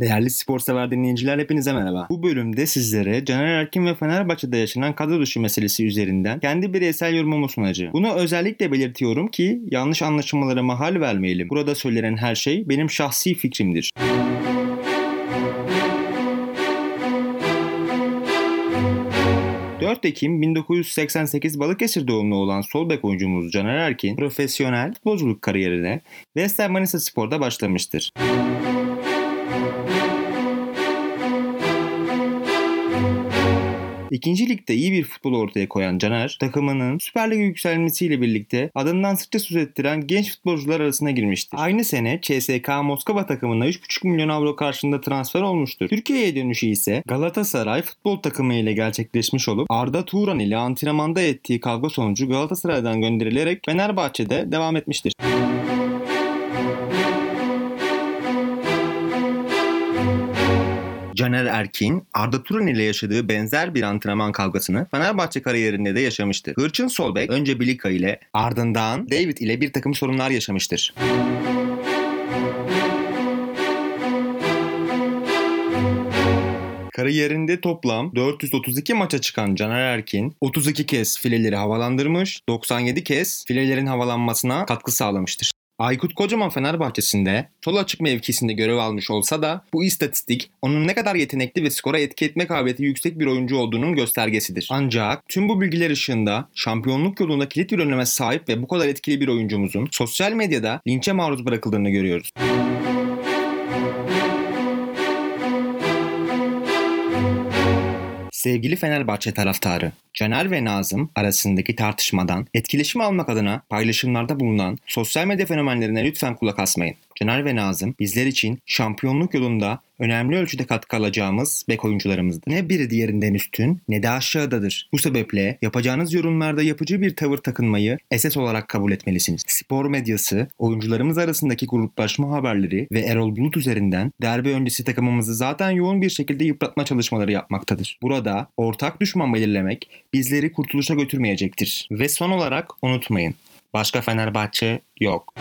Değerli spor sever dinleyiciler hepinize merhaba. Bu bölümde sizlere Caner Erkin ve Fenerbahçe'de yaşanan kadro dışı meselesi üzerinden kendi bireysel yorumumu sunacağım. Bunu özellikle belirtiyorum ki yanlış anlaşılmalara mahal vermeyelim. Burada söylenen her şey benim şahsi fikrimdir. 4 Ekim 1988 Balıkesir doğumlu olan sol bek oyuncumuz Caner Erkin profesyonel futbolculuk kariyerine West Ham Manisa Spor'da başlamıştır. İkinci ligde iyi bir futbol ortaya koyan Caner, takımının Süper Lig'e yükselmesiyle birlikte adından sıkça söz ettiren genç futbolcular arasına girmiştir. Aynı sene CSK Moskova takımına 3,5 milyon avro karşılığında transfer olmuştur. Türkiye'ye dönüşü ise Galatasaray futbol takımı ile gerçekleşmiş olup Arda Turan ile antrenmanda ettiği kavga sonucu Galatasaray'dan gönderilerek Fenerbahçe'de devam etmiştir. Caner Erkin, Arda Turan ile yaşadığı benzer bir antrenman kavgasını Fenerbahçe kariyerinde de yaşamıştır. Hırçın Solbek önce Bilika ile ardından David ile bir takım sorunlar yaşamıştır. Kariyerinde toplam 432 maça çıkan Caner Erkin 32 kez fileleri havalandırmış, 97 kez filelerin havalanmasına katkı sağlamıştır. Aykut Kocaman Fenerbahçe'sinde sol açık mevkisinde görev almış olsa da bu istatistik onun ne kadar yetenekli ve skora etki etme kabiliyeti yüksek bir oyuncu olduğunun göstergesidir. Ancak tüm bu bilgiler ışığında şampiyonluk yolunda kilit bir önleme sahip ve bu kadar etkili bir oyuncumuzun sosyal medyada linçe maruz bırakıldığını görüyoruz. Sevgili Fenerbahçe taraftarı, Caner ve Nazım arasındaki tartışmadan etkileşim almak adına paylaşımlarda bulunan sosyal medya fenomenlerine lütfen kulak asmayın. Caner ve Nazım bizler için şampiyonluk yolunda önemli ölçüde katkı alacağımız bek oyuncularımızdır. Ne biri diğerinden üstün ne de aşağıdadır. Bu sebeple yapacağınız yorumlarda yapıcı bir tavır takınmayı esas olarak kabul etmelisiniz. Spor medyası oyuncularımız arasındaki gruplaşma haberleri ve Erol Bulut üzerinden derbi öncesi takımımızı zaten yoğun bir şekilde yıpratma çalışmaları yapmaktadır. Burada ortak düşman belirlemek bizleri kurtuluşa götürmeyecektir. Ve son olarak unutmayın. Başka Fenerbahçe yok.